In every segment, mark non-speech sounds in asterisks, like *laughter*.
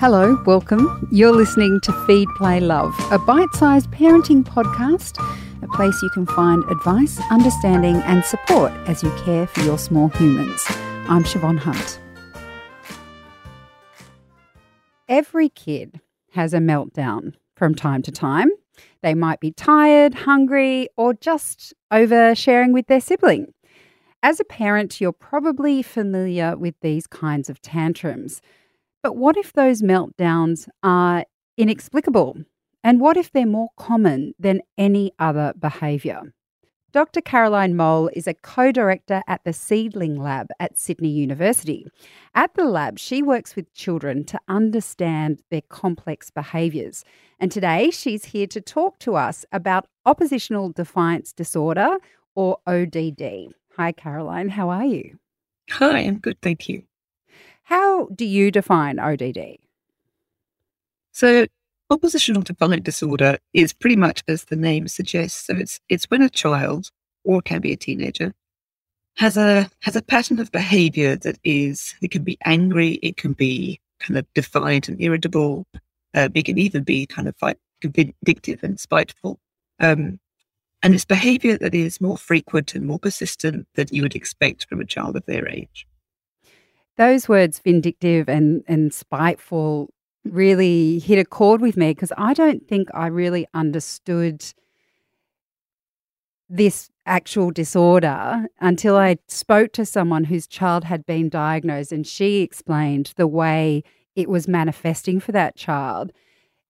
Hello, welcome. You're listening to Feed, Play, Love, a bite sized parenting podcast, a place you can find advice, understanding, and support as you care for your small humans. I'm Siobhan Hunt. Every kid has a meltdown from time to time. They might be tired, hungry, or just oversharing with their sibling. As a parent, you're probably familiar with these kinds of tantrums. But what if those meltdowns are inexplicable? And what if they're more common than any other behaviour? Dr. Caroline Moul is a co director at the Seedling Lab at Sydney University. At the lab, she works with children to understand their complex behaviours. And today, she's here to talk to us about oppositional defiance disorder or ODD. Hi, Caroline. How are you? Hi, I'm good. Thank you. How do you define ODD? So, oppositional defiant disorder is pretty much as the name suggests. So, it's it's when a child or can be a teenager has a has a pattern of behavior that is it can be angry, it can be kind of defiant and irritable, uh, it can even be kind of vindictive and spiteful. Um, and it's behavior that is more frequent and more persistent than you would expect from a child of their age those words vindictive and and spiteful really hit a chord with me because I don't think I really understood this actual disorder until I spoke to someone whose child had been diagnosed and she explained the way it was manifesting for that child.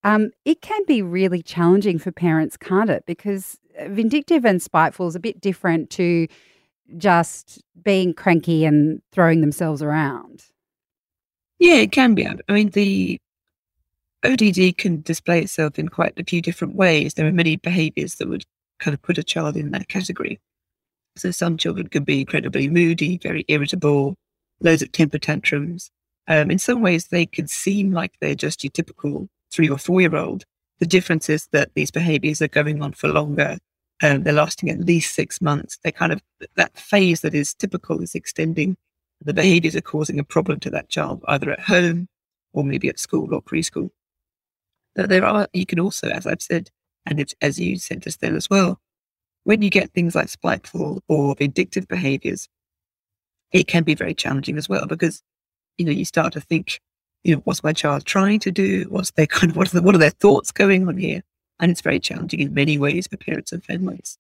Um, it can be really challenging for parents, can't it? Because vindictive and spiteful is a bit different to just being cranky and throwing themselves around. Yeah, it can be. I mean, the ODD can display itself in quite a few different ways. There are many behaviors that would kind of put a child in that category. So some children can be incredibly moody, very irritable, loads of temper tantrums. Um, in some ways, they can seem like they're just your typical three or four year old. The difference is that these behaviors are going on for longer um, they're lasting at least six months. They kind of, that phase that is typical is extending. The behaviors are causing a problem to that child, either at home or maybe at school or preschool. But there are, you can also, as I've said, and as you said just then as well, when you get things like spiteful or vindictive behaviors, it can be very challenging as well because, you know, you start to think, you know, what's my child trying to do? What's their kind of, what are, the, what are their thoughts going on here? And it's very challenging in many ways for parents and families.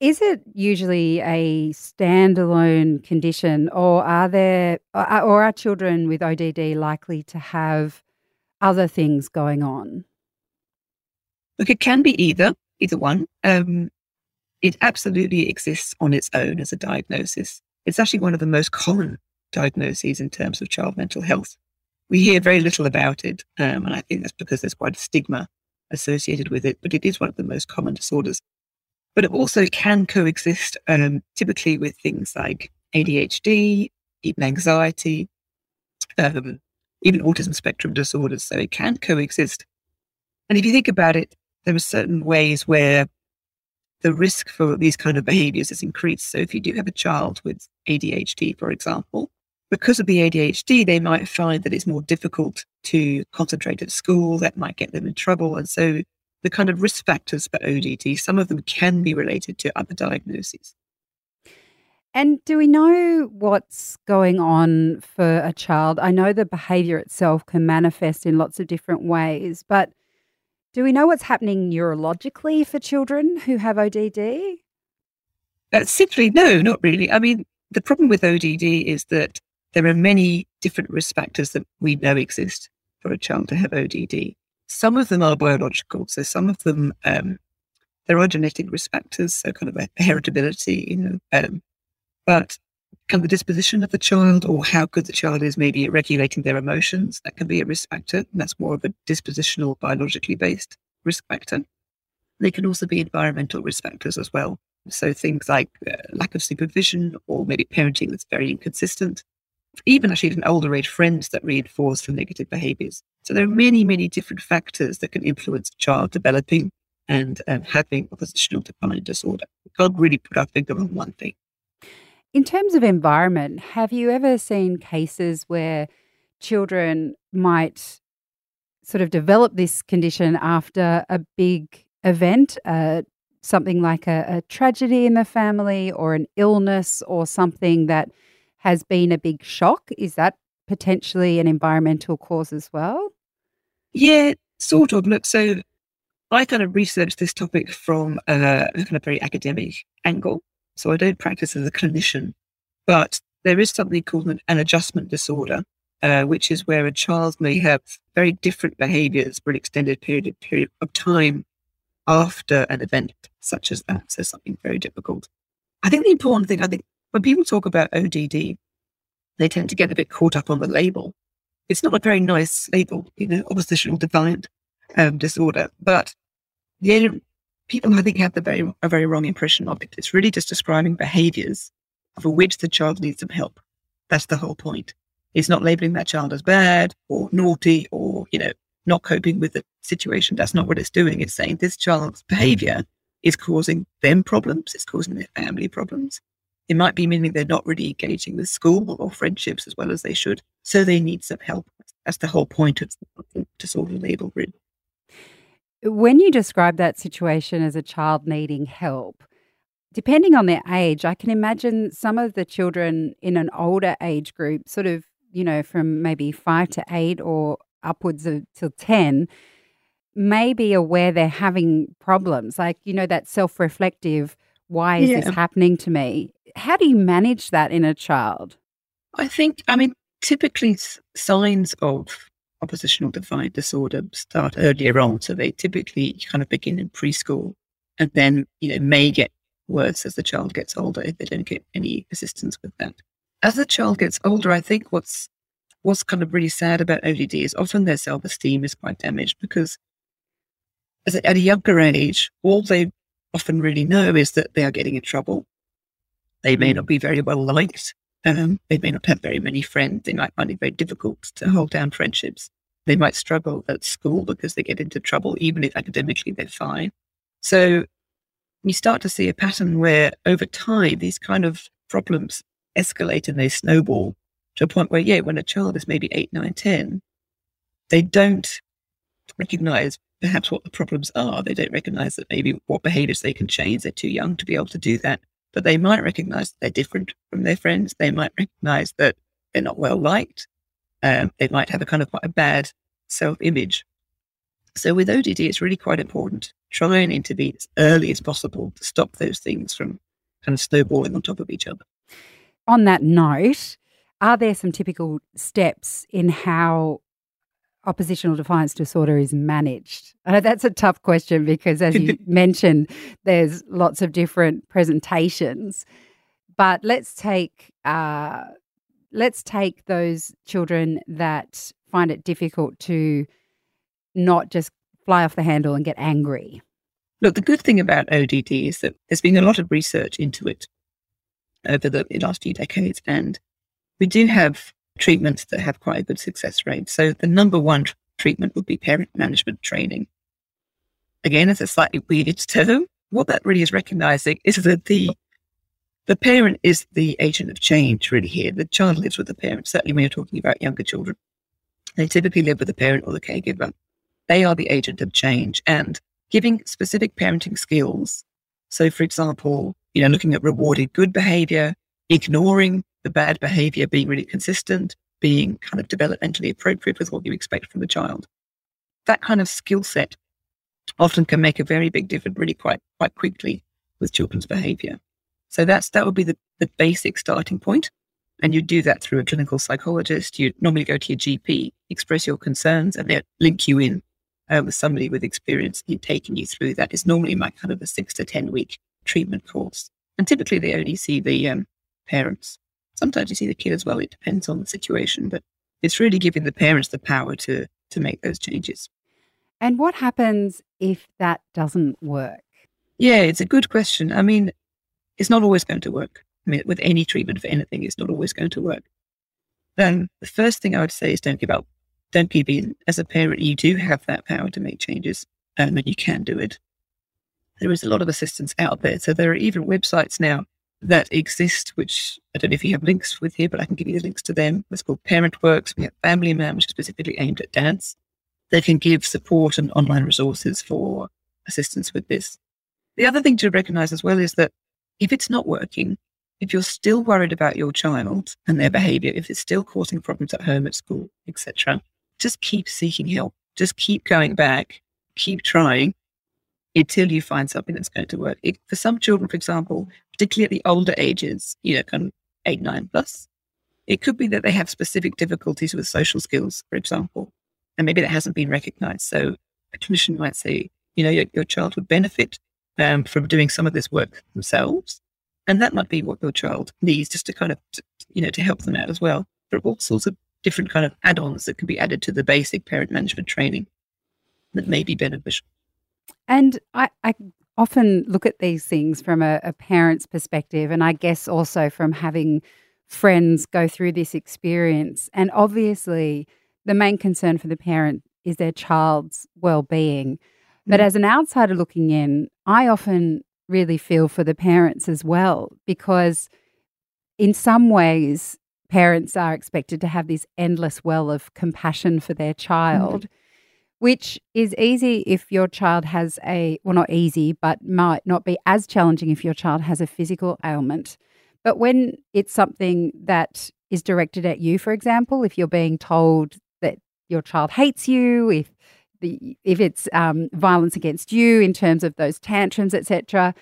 Is it usually a standalone condition, or are there, or are children with ODD likely to have other things going on? Look, it can be either, either one. Um, it absolutely exists on its own as a diagnosis. It's actually one of the most common diagnoses in terms of child mental health. We hear very little about it, um, and I think that's because there's quite a stigma associated with it, but it is one of the most common disorders. But it also can coexist um, typically with things like ADHD, even anxiety, um, even autism spectrum disorders. So it can coexist. And if you think about it, there are certain ways where the risk for these kind of behaviors is increased. So if you do have a child with ADHD, for example, because of the ADHD, they might find that it's more difficult to concentrate at school. That might get them in trouble. And so the kind of risk factors for ODD, some of them can be related to other diagnoses. And do we know what's going on for a child? I know the behavior itself can manifest in lots of different ways, but do we know what's happening neurologically for children who have ODD? Uh, simply, no, not really. I mean, the problem with ODD is that there are many different risk factors that we know exist for a child to have ODD. Some of them are biological, so some of them um, there are genetic risk factors, so kind of heritability, you know. Um, but of the disposition of the child or how good the child is maybe at regulating their emotions, that can be a risk factor. And that's more of a dispositional, biologically based risk factor. They can also be environmental risk factors as well. So things like uh, lack of supervision or maybe parenting that's very inconsistent, even actually an older age friends that reinforce the negative behaviors. So there are many, many different factors that can influence a child developing and um, having oppositional defiant disorder. We can't really put our finger on one thing. In terms of environment, have you ever seen cases where children might sort of develop this condition after a big event, uh, something like a, a tragedy in the family or an illness or something that has been a big shock. Is that potentially an environmental cause as well? Yeah, sort of. Look, so I kind of researched this topic from a, kind of very academic angle. So I don't practice as a clinician, but there is something called an, an adjustment disorder, uh, which is where a child may have very different behaviors for an extended period, period of time after an event such as that. So something very difficult. I think the important thing, I think when people talk about ODD, they tend to get a bit caught up on the label. It's not a very nice label, you know, oppositional defiant um, disorder, but the people I think have the very a very wrong impression of it. It's really just describing behaviors for which the child needs some help. That's the whole point. It's not labeling that child as bad or naughty or, you know, not coping with the situation. That's not what it's doing. It's saying this child's behavior is causing them problems. It's causing their family problems. It might be meaning they're not really engaging with school or friendships as well as they should. So they need some help. That's the whole point of the disorder label, really. When you describe that situation as a child needing help, depending on their age, I can imagine some of the children in an older age group, sort of, you know, from maybe five to eight or upwards of till 10, may be aware they're having problems. Like, you know, that self reflective, why is yeah. this happening to me? How do you manage that in a child? I think, I mean, typically signs of oppositional defiant disorder start earlier on. So they typically kind of begin in preschool and then, you know, may get worse as the child gets older if they don't get any assistance with that. As the child gets older, I think what's what's kind of really sad about ODD is often their self esteem is quite damaged because at a younger age, all they often really know is that they are getting in trouble. They may not be very well liked. Um, they may not have very many friends. They might find it very difficult to hold down friendships. They might struggle at school because they get into trouble, even if academically they're fine. So you start to see a pattern where over time, these kind of problems escalate and they snowball to a point where, yeah, when a child is maybe eight, nine, 10, they don't recognize perhaps what the problems are. They don't recognize that maybe what behaviors they can change. They're too young to be able to do that. But they might recognize they're different from their friends. They might recognize that they're not well liked. Um, they might have a kind of quite a bad self image. So with ODD, it's really quite important. Try and intervene as early as possible to stop those things from kind of snowballing on top of each other. On that note, are there some typical steps in how oppositional defiance disorder is managed? I know that's a tough question because, as you *laughs* mentioned, there's lots of different presentations. But let's take uh, let's take those children that find it difficult to not just fly off the handle and get angry. Look, the good thing about ODD is that there's been a lot of research into it over the last few decades, and we do have treatments that have quite a good success rate. So the number one treatment would be parent management training. Again, it's a slightly weird term. What that really is recognizing is that the the parent is the agent of change really here. The child lives with the parent, certainly when you're talking about younger children. They typically live with the parent or the caregiver. They are the agent of change and giving specific parenting skills. So for example, you know, looking at rewarding good behavior, ignoring the bad behavior being really consistent, being kind of developmentally appropriate with what you expect from the child. That kind of skill set often can make a very big difference really quite quite quickly with children's behavior. So that's that would be the, the basic starting point. And you do that through a clinical psychologist. You normally go to your GP, express your concerns, and they link you in uh, with somebody with experience in taking you through that. It's normally my kind of a six to 10 week treatment course. And typically they only see the um, parents. Sometimes you see the kid as well. It depends on the situation, but it's really giving the parents the power to to make those changes. And what happens if that doesn't work? Yeah, it's a good question. I mean, it's not always going to work. I mean, with any treatment for anything, it's not always going to work. Then the first thing I would say is don't give up. Don't give in. As a parent, you do have that power to make changes um, and you can do it. There is a lot of assistance out there. So there are even websites now that exist, which I don't know if you have links with here, but I can give you the links to them. It's called Parent Works. We have Family Man, which is specifically aimed at dads. They can give support and online resources for assistance with this. The other thing to recognize as well is that if it's not working, if you're still worried about your child and their behavior, if it's still causing problems at home, at school, etc., just keep seeking help. Just keep going back, keep trying until you find something that's going to work. It, for some children, for example, particularly at the older ages, you know, kind of eight, nine plus, it could be that they have specific difficulties with social skills, for example, and maybe that hasn't been recognized. So a clinician might say, you know, your, your child would benefit um, from doing some of this work themselves. And that might be what your child needs just to kind of, you know, to help them out as well. There are all sorts of different kind of add-ons that can be added to the basic parent management training that may be beneficial. And I, I often look at these things from a, a parent's perspective, and I guess also from having friends go through this experience. And obviously, the main concern for the parent is their child's well-being. But mm. as an outsider looking in, I often really feel for the parents as well because in some ways parents are expected to have this endless well of compassion for their child. Mm which is easy if your child has a, well, not easy, but might not be as challenging if your child has a physical ailment. But when it's something that is directed at you, for example, if you're being told that your child hates you, if the, if it's um, violence against you in terms of those tantrums, etc.,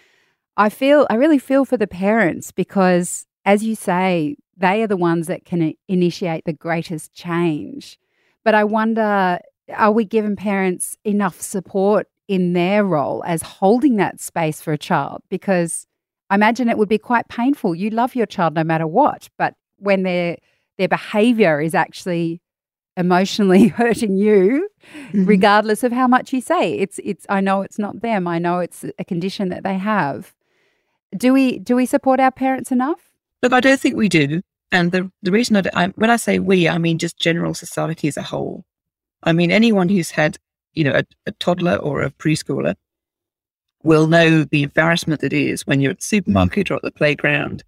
I feel I really feel for the parents because, as you say, they are the ones that can initiate the greatest change. But I wonder are we giving parents enough support in their role as holding that space for a child? Because I imagine it would be quite painful. You love your child no matter what, but when their their behavior is actually emotionally *laughs* hurting you mm-hmm. regardless of how much you say it's it's i know it's not them i know it's a condition that they have do we do we support our parents enough look i don't think we do and the the reason I, I when i say we i mean just general society as a whole I mean, anyone who's had, you know, a, a toddler or a preschooler will know the embarrassment it is when you're at the mm. supermarket or at the playground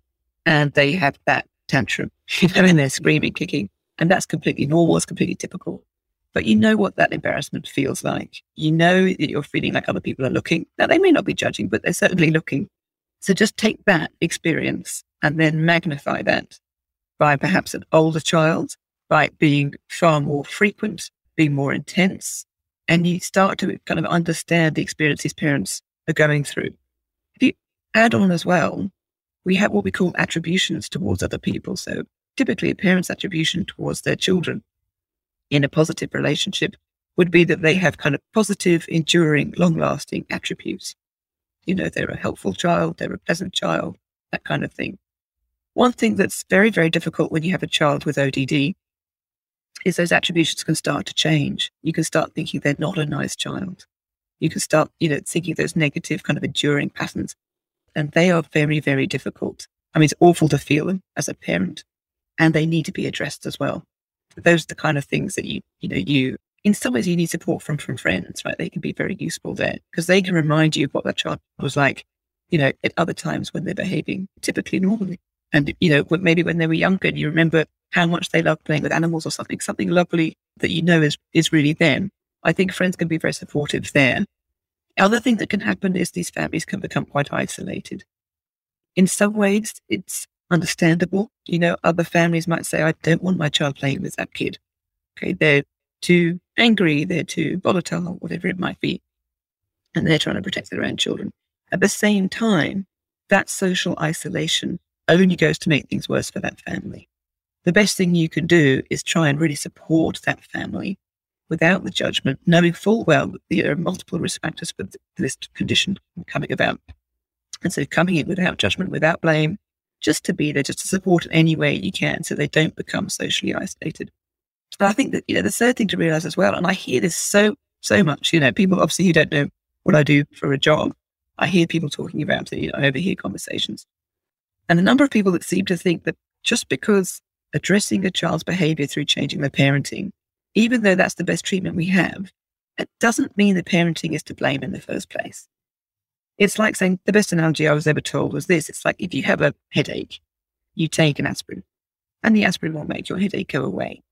and they have that tantrum, *laughs* you know, and they're screaming, mm. kicking. And that's completely normal, it's completely typical. But you know what that embarrassment feels like. You know that you're feeling like other people are looking. Now, they may not be judging, but they're certainly looking. So just take that experience and then magnify that by perhaps an older child, by being far more frequent be more intense and you start to kind of understand the experiences parents are going through. If you add on as well, we have what we call attributions towards other people. So typically a parent's attribution towards their children in a positive relationship would be that they have kind of positive, enduring, long lasting attributes. You know, they're a helpful child, they're a pleasant child, that kind of thing. One thing that's very, very difficult when you have a child with ODD is those attributions can start to change. You can start thinking they're not a nice child. You can start, you know, thinking those negative kind of enduring patterns. And they are very, very difficult. I mean, it's awful to feel them as a parent and they need to be addressed as well. Those are the kind of things that you, you know, you, in some ways you need support from, from friends, right? They can be very useful there because they can remind you of what that child was like, you know, at other times when they're behaving typically normally. And, you know, maybe when they were younger, you remember how much they love playing with animals or something, something lovely that you know is, is really them. I think friends can be very supportive there. Other thing that can happen is these families can become quite isolated. In some ways, it's understandable. You know, other families might say, I don't want my child playing with that kid. Okay, they're too angry, they're too volatile, or whatever it might be. And they're trying to protect their own children. At the same time, that social isolation only goes to make things worse for that family. The best thing you can do is try and really support that family without the judgment, knowing full well that there are multiple risk factors for this condition coming about. And so coming in without judgment, without blame, just to be there, just to support in any way you can so they don't become socially isolated. I think that, you know, the third thing to realize as well, and I hear this so, so much, you know, people obviously who don't know what I do for a job, I hear people talking about it, you know, I overhear conversations. And a number of people that seem to think that just because addressing a child's behavior through changing their parenting, even though that's the best treatment we have, it doesn't mean the parenting is to blame in the first place. It's like saying the best analogy I was ever told was this it's like if you have a headache, you take an aspirin, and the aspirin won't make your headache go away.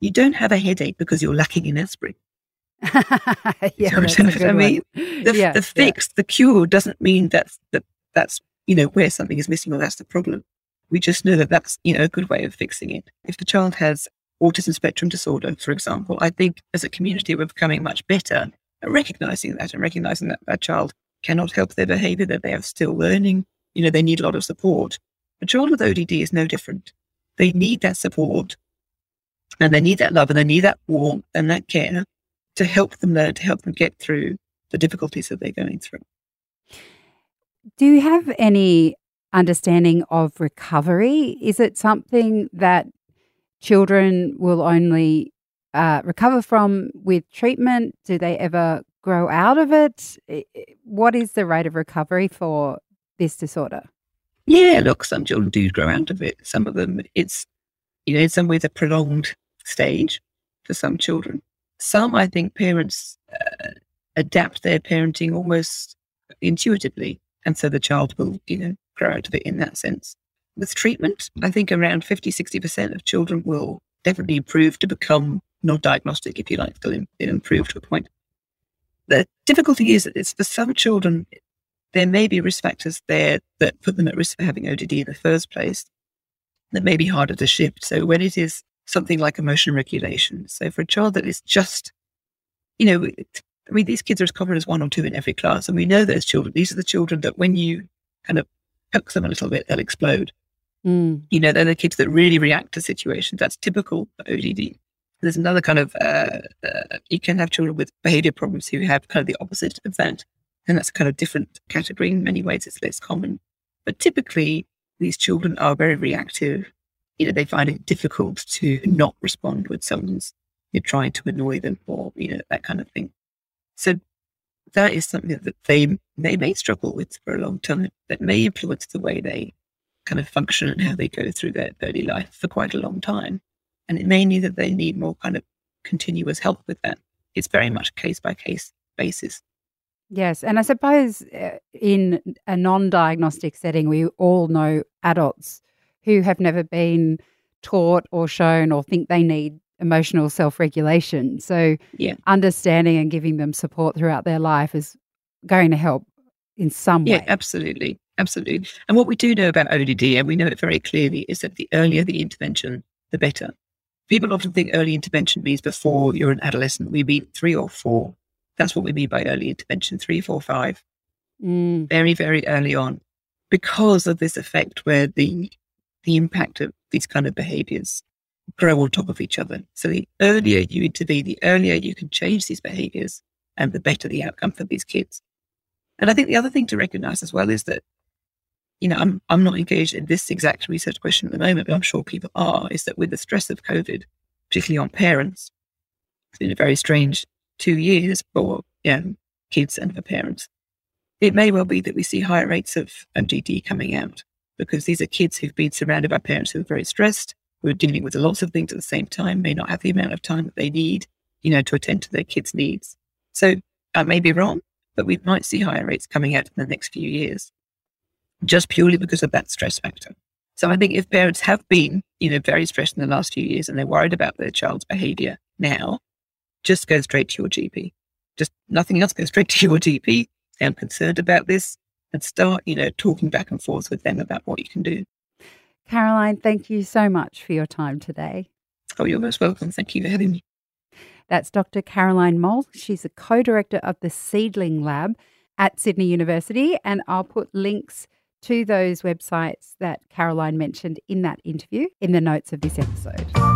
You don't have a headache because you're lacking in aspirin. *laughs* yeah, So, *laughs* that's a I mean, The, Yeah, the yeah. fix, the cure doesn't mean that's that that's you know where something is missing or that's the problem. We just know that that's you know a good way of fixing it. If the child has autism spectrum disorder, for example, I think as a community we're becoming much better at recognizing that and recognizing that that child cannot help their behavior, that they are still learning. You know, they need a lot of support. A child with ODD is no different. They need that support and they need that love and they need that warmth and that care to help them learn, to help them get through the difficulties that they're going through. Do you have any understanding of recovery? Is it something that children will only uh, recover from with treatment? Do they ever grow out of it? What is the rate of recovery for this disorder? Yeah, look, some children do grow out of it. Some of them, it's, you know, in some ways a prolonged stage for some children. Some, I think, parents uh, adapt their parenting almost intuitively. And so the child will, you know, grow out of it in that sense. With treatment, I think around 50, 60% of children will definitely improve to become non diagnostic, if you like, they'll improve to a point. The difficulty is that it's for some children, there may be risk factors there that put them at risk for having ODD in the first place that may be harder to shift. So when it is something like emotion regulation, so for a child that is just, you know, I mean, these kids are as common as one or two in every class, and we know those children. These are the children that when you kind of poke them a little bit, they'll explode. Mm. You know, they're the kids that really react to situations. That's typical for ODD. There's another kind of, uh, uh, you can have children with behavior problems who have kind of the opposite of that. And that's a kind of different category. In many ways, it's less common. But typically, these children are very reactive. You know, they find it difficult to not respond when someone's you're trying to annoy them or, you know, that kind of thing. So that is something that they, they may struggle with for a long time, that may influence the way they kind of function and how they go through their early life for quite a long time. And it may mean that they need more kind of continuous help with that. It's very much case by case basis. Yes, and I suppose uh, in a non-diagnostic setting, we all know adults who have never been taught or shown or think they need emotional self-regulation. So, Yeah. understanding and giving them support throughout their life is going to help in some Yeah, way. Yeah, absolutely. Absolutely. And what we do know about ODD, and we know it very clearly, is that the earlier the intervention, the better. People often think early intervention means before you're an adolescent. We mean three or four. That's what we mean by early intervention, three, four, five. Mm, very, very early on because of this effect where the the impact of these kind of behaviors grow on top of each other. So the earlier you intervene, the earlier you can change these behaviors and the better the outcome for these kids. And I think the other thing to recognize as well is that, you know, I'm I'm not engaged in this exact research question at the moment, but I'm sure people are, is that with the stress of COVID, particularly on parents, it's been a very strange two years for yeah, kids and for parents it may well be that we see higher rates of MDD coming out because these are kids who've been surrounded by parents who are very stressed, who are dealing with lots of things at the same time, may not have the amount of time that they need, you know, to attend to their kids' needs. So I may be wrong, but we might see higher rates coming out in the next few years, just purely because of that stress factor. So I think if parents have been, you know, very stressed in the last few years and they're worried about their child's behavior now, just go straight to your GP. Just nothing else, go straight to your GP I'm concerned about this and start, you know, talking back and forth with them about what you can do. Caroline, thank you so much for your time today. Oh, you're most welcome. Thank you for having me. That's Dr. Caroline Moul. She's a co director of the Seedling Lab at Sydney University. And I'll put links to those websites that Caroline mentioned in that interview in the notes of this episode.